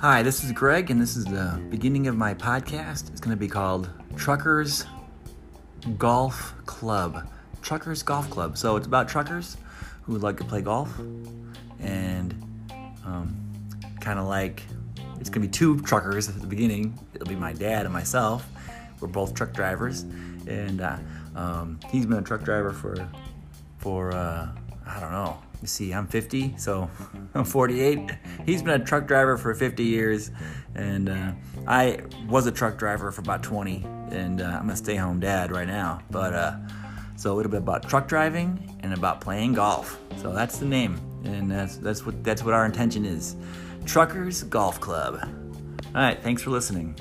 Hi, this is Greg, and this is the beginning of my podcast. It's going to be called Truckers Golf Club. Truckers Golf Club. So it's about truckers who would like to play golf, and um, kind of like it's going to be two truckers at the beginning. It'll be my dad and myself. We're both truck drivers, and uh, um, he's been a truck driver for for uh, you see, I'm 50, so I'm 48. He's been a truck driver for 50 years, and uh, I was a truck driver for about 20, and uh, I'm a stay-home dad right now. But uh, so it'll be about truck driving and about playing golf. So that's the name, and that's that's what that's what our intention is. Truckers Golf Club. All right, thanks for listening.